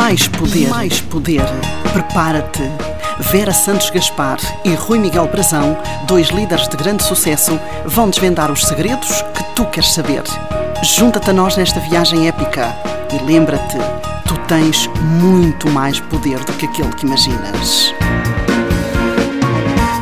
Mais poder. Mais poder. Prepara-te. Vera Santos Gaspar e Rui Miguel Brazão, dois líderes de grande sucesso, vão desvendar os segredos que tu queres saber. Junta-te a nós nesta viagem épica e lembra-te, tu tens muito mais poder do que aquele que imaginas.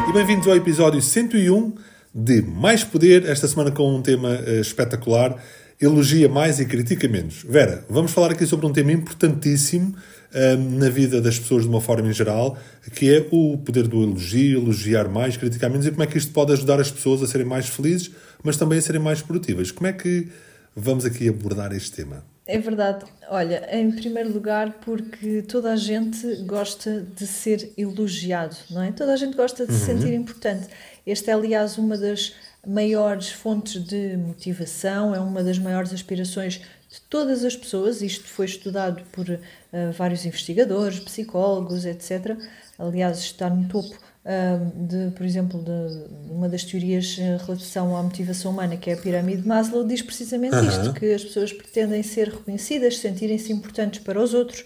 E bem-vindos ao episódio 101 de Mais Poder, esta semana com um tema uh, espetacular elogia mais e critica menos. Vera, vamos falar aqui sobre um tema importantíssimo um, na vida das pessoas de uma forma em geral, que é o poder do elogio, elogiar mais, criticar menos e como é que isto pode ajudar as pessoas a serem mais felizes, mas também a serem mais produtivas. Como é que vamos aqui abordar este tema? É verdade. Olha, em primeiro lugar, porque toda a gente gosta de ser elogiado, não é? Toda a gente gosta de se uhum. sentir importante. Este é, aliás, uma das maiores fontes de motivação, é uma das maiores aspirações de todas as pessoas. Isto foi estudado por uh, vários investigadores, psicólogos, etc. Aliás, está no topo uh, de, por exemplo, de uma das teorias em relação à motivação humana, que é a pirâmide de Maslow, diz precisamente uhum. isto: que as pessoas pretendem ser reconhecidas, sentirem-se importantes para os outros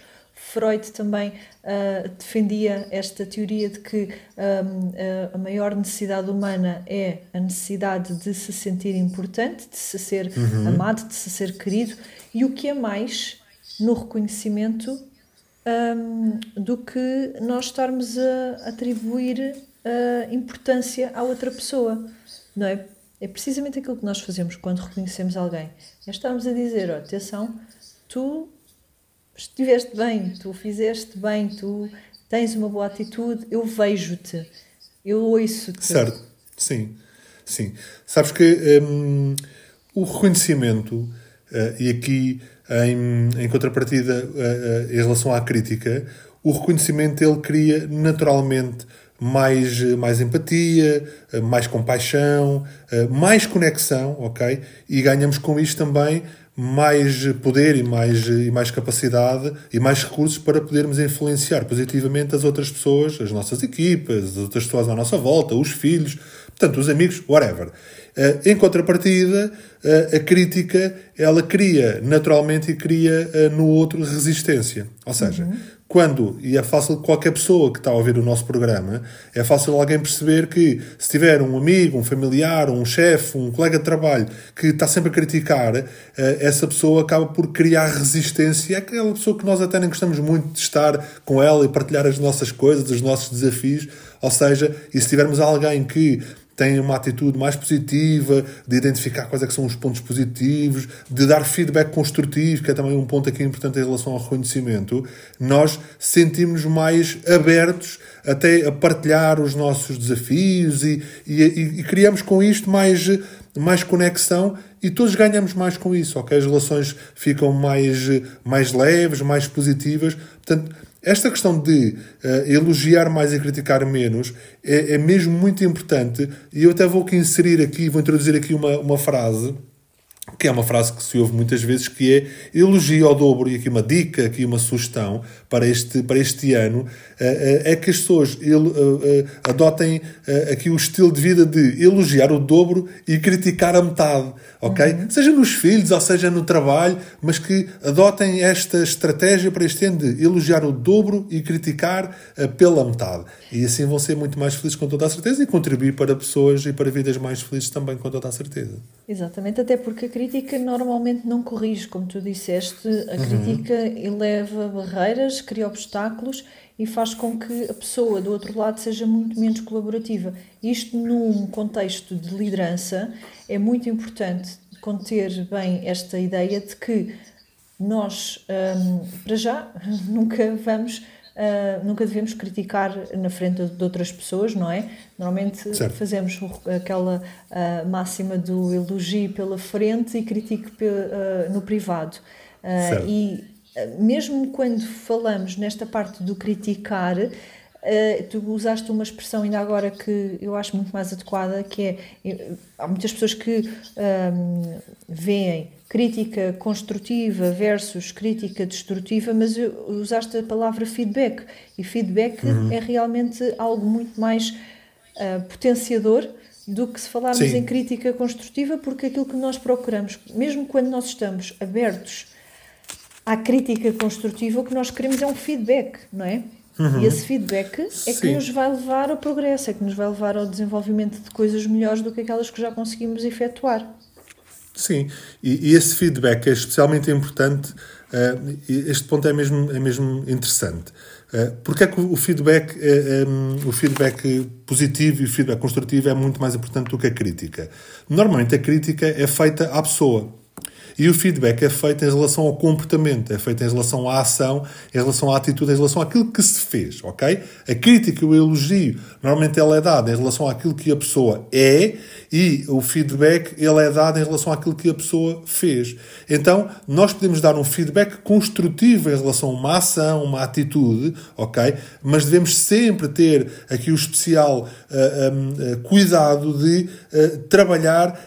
Freud também uh, defendia esta teoria de que um, a maior necessidade humana é a necessidade de se sentir importante, de se ser uhum. amado, de se ser querido, e o que é mais no reconhecimento um, do que nós estarmos a atribuir uh, importância à outra pessoa, não é? É precisamente aquilo que nós fazemos quando reconhecemos alguém. É estarmos a dizer, oh, atenção, tu estiveste bem, tu fizeste bem, tu tens uma boa atitude, eu vejo-te, eu ouço-te. Certo, sim, sim. Sabes que um, o reconhecimento, uh, e aqui em, em contrapartida uh, uh, em relação à crítica, o reconhecimento ele cria naturalmente mais, mais empatia, mais compaixão, mais conexão, ok? E ganhamos com isto também mais poder e mais, e mais capacidade e mais recursos para podermos influenciar positivamente as outras pessoas, as nossas equipas, as outras pessoas à nossa volta, os filhos, portanto, os amigos, whatever. Eh, em contrapartida, eh, a crítica, ela cria naturalmente e cria eh, no outro resistência. Ou seja, uhum quando, e é fácil qualquer pessoa que está a ouvir o nosso programa, é fácil alguém perceber que se tiver um amigo, um familiar, um chefe, um colega de trabalho que está sempre a criticar, eh, essa pessoa acaba por criar resistência. É aquela pessoa que nós até nem gostamos muito de estar com ela e partilhar as nossas coisas, os nossos desafios. Ou seja, e se tivermos alguém que tem uma atitude mais positiva, de identificar quais é que são os pontos positivos, de dar feedback construtivo, que é também um ponto aqui importante em relação ao reconhecimento, nós sentimos mais abertos até a partilhar os nossos desafios e, e, e criamos com isto mais, mais conexão e todos ganhamos mais com isso, ok? As relações ficam mais, mais leves, mais positivas. Portanto, esta questão de uh, elogiar mais e criticar menos é, é, mesmo muito importante e eu até vou aqui inserir aqui, vou introduzir aqui uma, uma frase que é uma frase que se ouve muitas vezes, que é elogio ao dobro, e aqui uma dica, aqui uma sugestão para este, para este ano, eh, eh, é que as pessoas eh, adotem aqui o estilo de vida de elogiar o dobro e criticar a metade, ok? Uhum. Seja nos filhos ou seja no trabalho, mas que adotem esta estratégia para este ano de elogiar o dobro e criticar pela metade. E assim vão ser muito mais felizes com toda a certeza e contribuir para pessoas e para vidas mais felizes também com toda a certeza. Exatamente, até porque crítica normalmente não corrige, como tu disseste, a uhum. crítica eleva barreiras, cria obstáculos e faz com que a pessoa do outro lado seja muito menos colaborativa. Isto, num contexto de liderança, é muito importante conter bem esta ideia de que nós, hum, para já, nunca vamos Uh, nunca devemos criticar na frente de outras pessoas, não é? Normalmente certo. fazemos aquela uh, máxima do elogio pela frente e critique uh, no privado. e mesmo quando falamos nesta parte do criticar, Uh, tu usaste uma expressão ainda agora que eu acho muito mais adequada, que é há muitas pessoas que um, veem crítica construtiva versus crítica destrutiva, mas usaste a palavra feedback e feedback uhum. é realmente algo muito mais uh, potenciador do que se falarmos Sim. em crítica construtiva, porque aquilo que nós procuramos, mesmo quando nós estamos abertos à crítica construtiva, o que nós queremos é um feedback, não é? Uhum. E esse feedback é Sim. que nos vai levar ao progresso, é que nos vai levar ao desenvolvimento de coisas melhores do que aquelas que já conseguimos efetuar. Sim, e, e esse feedback é especialmente importante. Uh, este ponto é mesmo, é mesmo interessante. Uh, porque é que o feedback, uh, um, o feedback positivo e o feedback construtivo é muito mais importante do que a crítica? Normalmente a crítica é feita à pessoa. E o feedback é feito em relação ao comportamento, é feito em relação à ação, em relação à atitude, em relação àquilo que se fez, ok? A crítica, o elogio, normalmente ela é dada em relação àquilo que a pessoa é e o feedback ele é dado em relação àquilo que a pessoa fez. Então, nós podemos dar um feedback construtivo em relação a uma ação, uma atitude, ok? Mas devemos sempre ter aqui o especial uh, um, uh, cuidado de uh, trabalhar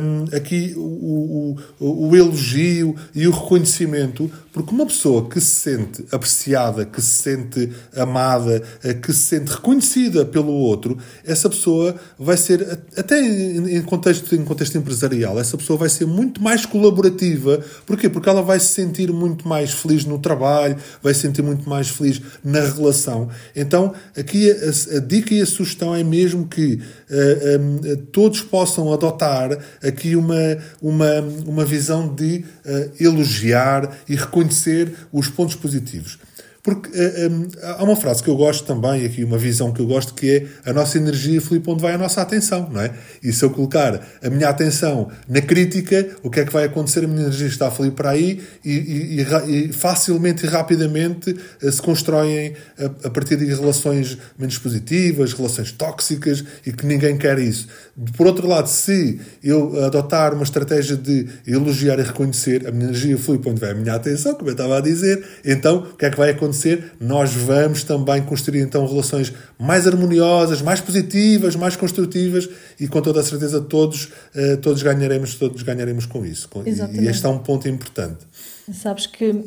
um, aqui o, o, o o elogio e o reconhecimento, porque uma pessoa que se sente apreciada, que se sente amada, eh, que se sente reconhecida pelo outro, essa pessoa vai ser, até em contexto, em contexto empresarial, essa pessoa vai ser muito mais colaborativa. Porquê? Porque ela vai se sentir muito mais feliz no trabalho, vai se sentir muito mais feliz na relação. Então, aqui a, a dica e a sugestão é mesmo que uh, um, todos possam adotar aqui uma, uma, uma visão de uh, elogiar e reconhecer os pontos positivos. Porque uh, eh, um, há uma frase que eu gosto também, aqui uma visão que eu gosto, que é a nossa energia flui para onde vai a nossa atenção, não é? E se eu colocar a minha atenção na crítica, o que é que vai acontecer? A minha energia está a fluir para aí e, e, e facilmente e rapidamente uh, se constroem a, a, partir de relações menos positivas, relações tóxicas e que ninguém quer isso. Por outro lado, se eu adotar uma estratégia de elogiar e reconhecer, a minha energia flui para onde vai a minha atenção, como eu estava a dizer, então o que é que vai acontecer? Acontecer, nós vamos também construir então relações mais harmoniosas, mais positivas, mais construtivas e com toda a certeza todos, uh, todos ganharemos, todos ganharemos com isso. Exatamente. E este é um ponto importante. Sabes que uh,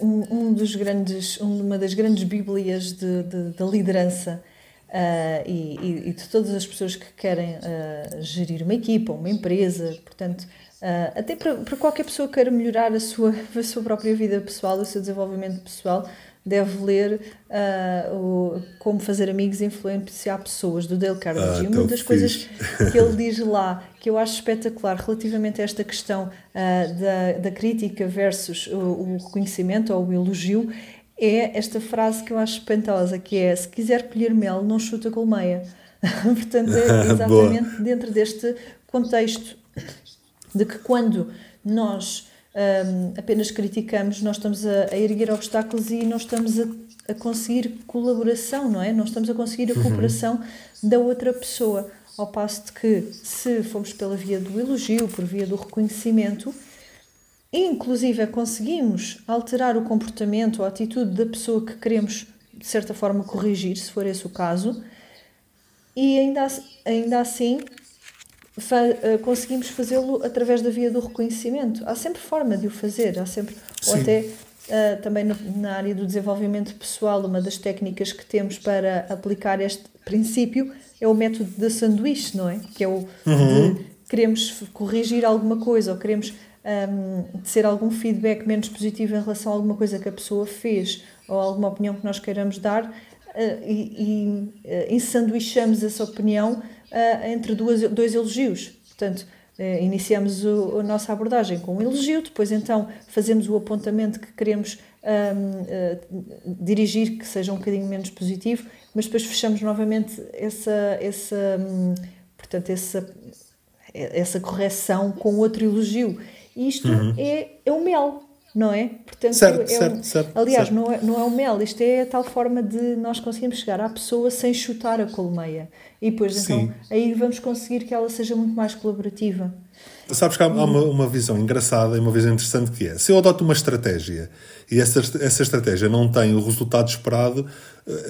um, um, dos grandes, uma das grandes bíblias de, de, da liderança Uh, e, e, de todas as pessoas que querem uh, gerir uma equipa, uma empresa, portanto, Uh, até para, para, qualquer pessoa que queira melhorar a sua, a sua própria vida pessoal, o seu desenvolvimento pessoal, deve ler o Como Fazer Amigos e Influenciar Pessoas, do Dale Carnegie. Ah, Uma das fixe. coisas que ele diz lá, que eu acho espetacular relativamente a esta questão da, da crítica versus o, o reconhecimento ou o elogio, é esta frase que eu acho espantosa, que é se quiser colher mel, não chuta colmeia. Portanto, é exatamente dentro deste contexto de que quando nós um, apenas criticamos, nós estamos a, a, erguer obstáculos e não estamos a, a, conseguir colaboração, não é? Não estamos a conseguir a uhum. cooperação uhum. da outra pessoa. Ao passo de que, se formos pela via do elogio, por via do reconhecimento, inclusive conseguimos alterar o comportamento ou a atitude da pessoa que queremos, de certa forma, corrigir, se for esse o caso, e ainda, ainda assim fa eh, conseguimos fazê-lo através da via do reconhecimento. Há sempre forma de o fazer, há sempre, ou até uh, também no, na área do desenvolvimento pessoal, uma das técnicas que temos para aplicar este princípio é o método da sanduíche, não é? Que é o uhum. de queremos corrigir alguma coisa ou queremos um, ehm, ser algum feedback menos positivo em relação a alguma coisa que a pessoa fez ou alguma opinião que nós queiramos dar uh, e, e uh, ensanduichamos essa opinião uh, entre duas, dois elogios. Portanto, uh, iniciamos o, a nossa abordagem com um elogio, depois então fazemos o apontamento que queremos um, dirigir, que seja um bocadinho menos positivo, mas depois fechamos novamente essa, essa, um, portanto, essa, essa correção com outro elogio. Isto uhum. é, é o mel, não é? Portanto, certo, é certo, um, certo, aliás, certo. Não, é, não é o mel, isto é a tal forma de nós conseguirmos chegar à pessoa sem chutar a colmeia. E depois, então, aí vamos conseguir que ela seja muito mais colaborativa. Sabes que há, há uma, uma, visão engraçada e uma visão interessante que é, se eu adoto uma estratégia e essa, essa estratégia não tem o resultado esperado,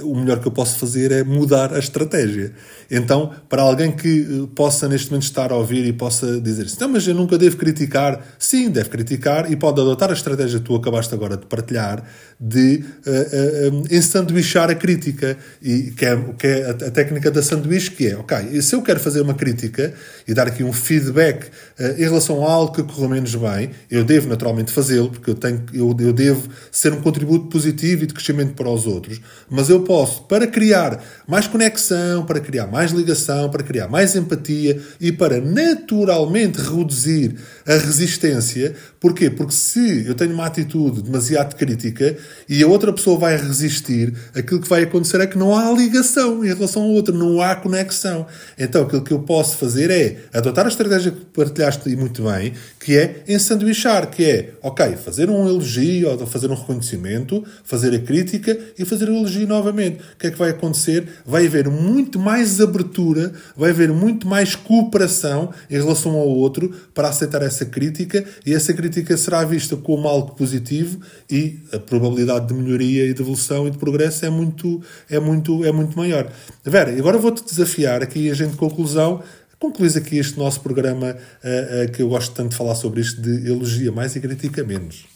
o melhor que eu posso fazer é mudar a estratégia. Então, para alguém que eh, possa neste momento estar a ouvir e possa dizer assim, não, mas eu nunca devo criticar. Sim, deve criticar e pode adotar a estratégia que tu acabaste agora de partilhar de uh, uh, ensanduichar a crítica. E que é, que é a, a técnica da sanduíche, que é, ok, se eu quero fazer uma crítica e dar aqui um feedback em relação a algo que correu menos bem, eu devo naturalmente fazê-lo, porque eu, tenho, eu, eu devo ser um contributo positivo e de crescimento para os outros, mas eu posso, para criar mais conexão, para criar mais ligação, para criar mais empatia e para naturalmente reduzir a resistência, porquê? Porque se eu tenho uma atitude demasiado crítica e a outra pessoa vai resistir, aquilo que vai acontecer é que não há ligação em relação ao outro, não há conexão. Então aquilo que eu posso fazer é adotar a estratégia que partilhaste muito bem, que é ensanduichar, que é, ok, fazer um elogio ou fazer um reconhecimento, fazer a crítica e fazer o elogio novamente. O que é que vai acontecer? Vai haver muito mais abertura, vai haver muito mais cooperação em relação ao outro para aceitar essa crítica e essa crítica será vista como algo positivo e a probabilidade de melhoria e de evolução e de progresso é muito, é muito, é muito maior. Vera, agora vou-te desafiar aqui a gente conclusão concluís aqui este nosso programa uh, uh, que eu gosto tanto de falar sobre isto de elogia mais e critica menos.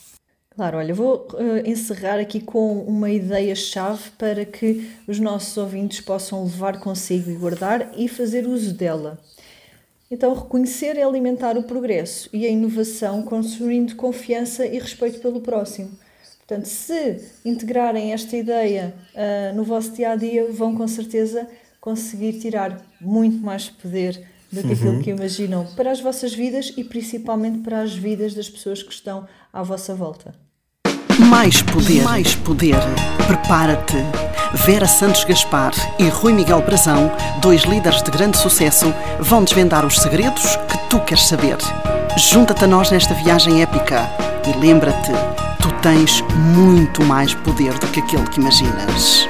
Claro, olha, vou uh, encerrar aqui com uma ideia-chave para que os nossos ouvintes possam levar consigo e guardar e fazer uso dela. Então, reconhecer é alimentar o progresso e a inovação construindo confiança e respeito pelo próximo. Portanto, se integrarem esta ideia uh, no vosso dia a dia, vão com certeza conseguir tirar muito mais poder do que aquilo uhum. que imaginam para as vossas vidas e principalmente para as vidas das pessoas que estão à vossa volta. Mais poder, mais poder. Prepara-te. Vera Santos Gaspar e Rui Miguel Brazão, dois líderes de grande sucesso, vão desvendar os segredos que tu queres saber. Junta-te a nós nesta viagem épica e lembra-te, tu tens muito mais poder do que aquele que imaginas.